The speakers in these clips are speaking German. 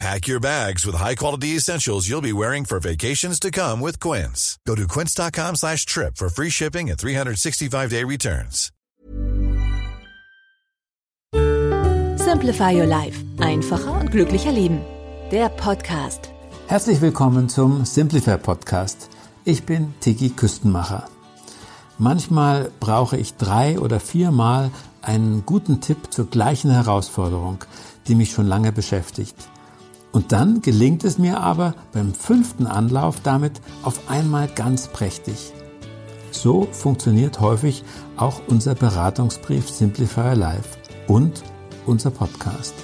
Pack your bags with high-quality essentials you'll be wearing for vacations to come with Quince. Go to quince.com slash trip for free shipping and 365-day returns. Simplify Your Life. Einfacher und glücklicher Leben. Der Podcast. Herzlich willkommen zum Simplify Podcast. Ich bin Tiki Küstenmacher. Manchmal brauche ich drei oder viermal einen guten Tipp zur gleichen Herausforderung, die mich schon lange beschäftigt. Und dann gelingt es mir aber beim fünften Anlauf damit auf einmal ganz prächtig. So funktioniert häufig auch unser Beratungsbrief Simplify Life und unser Podcast.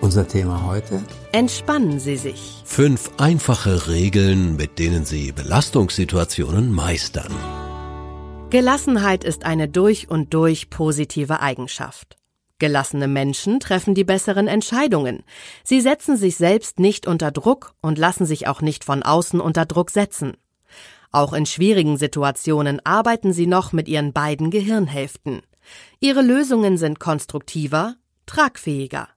Unser Thema heute? Entspannen Sie sich. Fünf einfache Regeln, mit denen Sie Belastungssituationen meistern. Gelassenheit ist eine durch und durch positive Eigenschaft. Gelassene Menschen treffen die besseren Entscheidungen. Sie setzen sich selbst nicht unter Druck und lassen sich auch nicht von außen unter Druck setzen. Auch in schwierigen Situationen arbeiten sie noch mit ihren beiden Gehirnhälften. Ihre Lösungen sind konstruktiver, tragfähiger.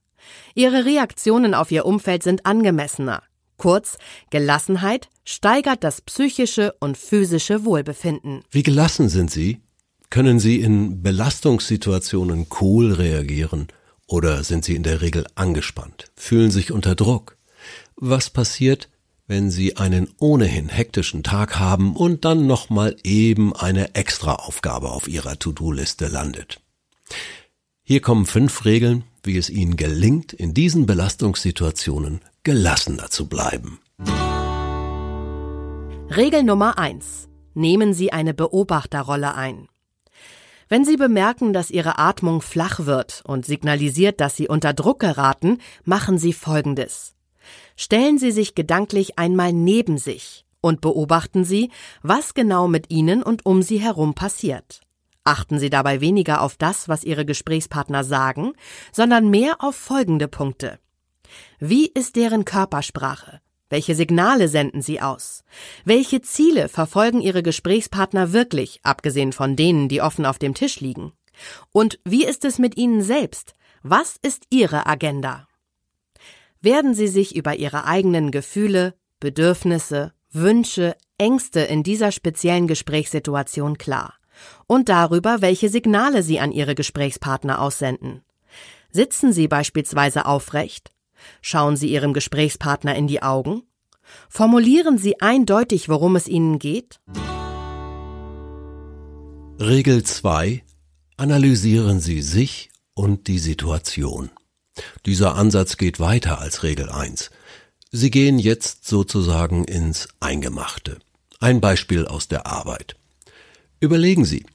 Ihre Reaktionen auf ihr Umfeld sind angemessener. Kurz, Gelassenheit steigert das psychische und physische Wohlbefinden. Wie gelassen sind Sie? Können Sie in Belastungssituationen cool reagieren oder sind Sie in der Regel angespannt, fühlen sich unter Druck? Was passiert, wenn Sie einen ohnehin hektischen Tag haben und dann nochmal eben eine Extraaufgabe auf Ihrer To-Do-Liste landet? Hier kommen fünf Regeln, wie es Ihnen gelingt, in diesen Belastungssituationen gelassener zu bleiben. Regel Nummer eins: Nehmen Sie eine Beobachterrolle ein. Wenn Sie bemerken, dass Ihre Atmung flach wird und signalisiert, dass Sie unter Druck geraten, machen Sie Folgendes. Stellen Sie sich gedanklich einmal neben sich und beobachten Sie, was genau mit Ihnen und um Sie herum passiert. Achten Sie dabei weniger auf das, was Ihre Gesprächspartner sagen, sondern mehr auf folgende Punkte. Wie ist deren Körpersprache? Welche Signale senden sie aus? Welche Ziele verfolgen ihre Gesprächspartner wirklich, abgesehen von denen, die offen auf dem Tisch liegen? Und wie ist es mit ihnen selbst? Was ist ihre Agenda? Werden sie sich über ihre eigenen Gefühle, Bedürfnisse, Wünsche, Ängste in dieser speziellen Gesprächssituation klar und darüber, welche Signale sie an ihre Gesprächspartner aussenden. Sitzen sie beispielsweise aufrecht, Schauen Sie Ihrem Gesprächspartner in die Augen? Formulieren Sie eindeutig, worum es Ihnen geht? Regel 2. Analysieren Sie sich und die Situation. Dieser Ansatz geht weiter als Regel 1. Sie gehen jetzt sozusagen ins Eingemachte. Ein Beispiel aus der Arbeit. Überlegen Sie,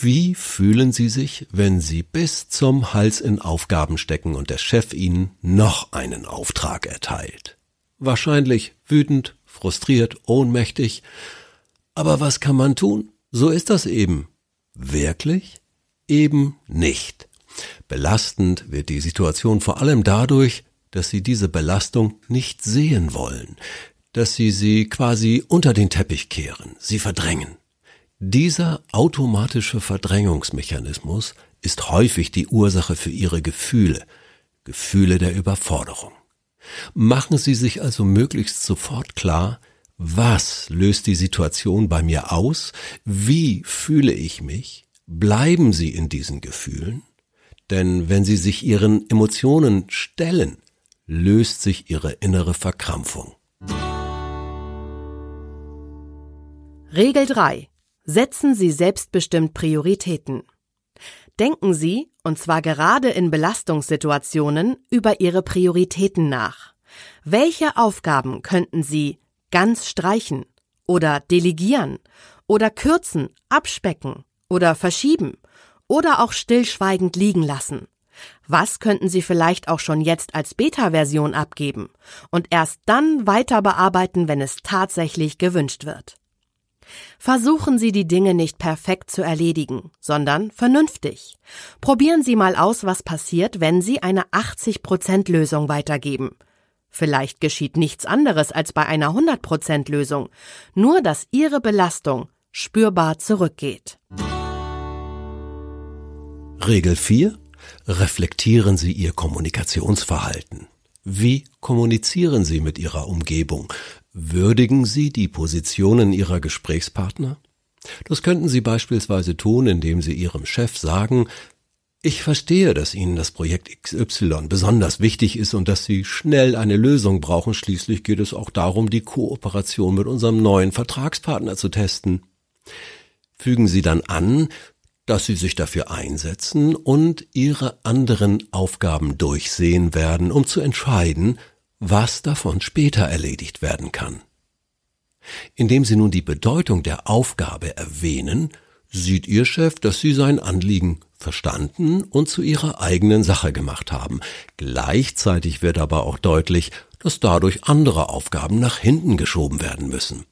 wie fühlen Sie sich, wenn Sie bis zum Hals in Aufgaben stecken und der Chef Ihnen noch einen Auftrag erteilt? Wahrscheinlich wütend, frustriert, ohnmächtig. Aber was kann man tun? So ist das eben. Wirklich? Eben nicht. Belastend wird die Situation vor allem dadurch, dass Sie diese Belastung nicht sehen wollen, dass Sie sie quasi unter den Teppich kehren, sie verdrängen. Dieser automatische Verdrängungsmechanismus ist häufig die Ursache für Ihre Gefühle, Gefühle der Überforderung. Machen Sie sich also möglichst sofort klar, was löst die Situation bei mir aus, wie fühle ich mich, bleiben Sie in diesen Gefühlen, denn wenn Sie sich Ihren Emotionen stellen, löst sich Ihre innere Verkrampfung. Regel 3 Setzen Sie selbstbestimmt Prioritäten. Denken Sie, und zwar gerade in Belastungssituationen, über Ihre Prioritäten nach. Welche Aufgaben könnten Sie ganz streichen oder delegieren oder kürzen, abspecken oder verschieben oder auch stillschweigend liegen lassen? Was könnten Sie vielleicht auch schon jetzt als Beta-Version abgeben und erst dann weiter bearbeiten, wenn es tatsächlich gewünscht wird? Versuchen Sie die Dinge nicht perfekt zu erledigen, sondern vernünftig. Probieren Sie mal aus, was passiert, wenn Sie eine 80% Lösung weitergeben. Vielleicht geschieht nichts anderes als bei einer 100% Lösung, nur dass Ihre Belastung spürbar zurückgeht. Regel 4. Reflektieren Sie Ihr Kommunikationsverhalten. Wie kommunizieren Sie mit Ihrer Umgebung? Würdigen Sie die Positionen Ihrer Gesprächspartner? Das könnten Sie beispielsweise tun, indem Sie Ihrem Chef sagen, ich verstehe, dass Ihnen das Projekt XY besonders wichtig ist und dass Sie schnell eine Lösung brauchen. Schließlich geht es auch darum, die Kooperation mit unserem neuen Vertragspartner zu testen. Fügen Sie dann an, dass Sie sich dafür einsetzen und Ihre anderen Aufgaben durchsehen werden, um zu entscheiden, was davon später erledigt werden kann. Indem Sie nun die Bedeutung der Aufgabe erwähnen, sieht Ihr Chef, dass Sie sein Anliegen verstanden und zu Ihrer eigenen Sache gemacht haben. Gleichzeitig wird aber auch deutlich, dass dadurch andere Aufgaben nach hinten geschoben werden müssen.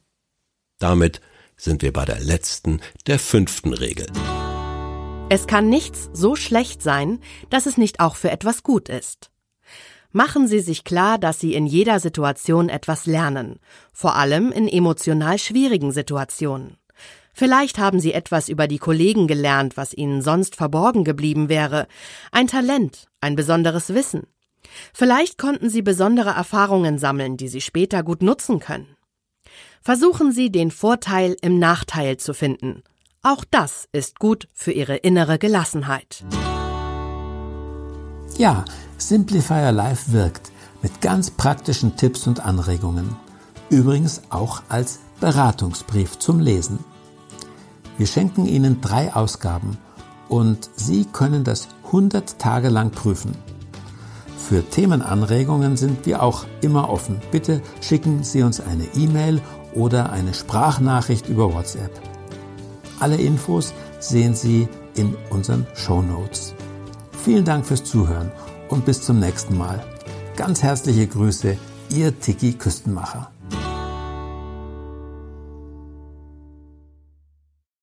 Damit sind wir bei der letzten, der fünften Regel. Es kann nichts so schlecht sein, dass es nicht auch für etwas gut ist. Machen Sie sich klar, dass Sie in jeder Situation etwas lernen, vor allem in emotional schwierigen Situationen. Vielleicht haben Sie etwas über die Kollegen gelernt, was Ihnen sonst verborgen geblieben wäre, ein Talent, ein besonderes Wissen. Vielleicht konnten Sie besondere Erfahrungen sammeln, die Sie später gut nutzen können. Versuchen Sie, den Vorteil im Nachteil zu finden. Auch das ist gut für Ihre innere Gelassenheit. Ja, Simplifier Live wirkt mit ganz praktischen Tipps und Anregungen. Übrigens auch als Beratungsbrief zum Lesen. Wir schenken Ihnen drei Ausgaben und Sie können das 100 Tage lang prüfen. Für Themenanregungen sind wir auch immer offen. Bitte schicken Sie uns eine E-Mail oder eine Sprachnachricht über WhatsApp. Alle Infos sehen Sie in unseren Show Notes. Vielen Dank fürs Zuhören und bis zum nächsten Mal. Ganz herzliche Grüße, Ihr Tiki Küstenmacher.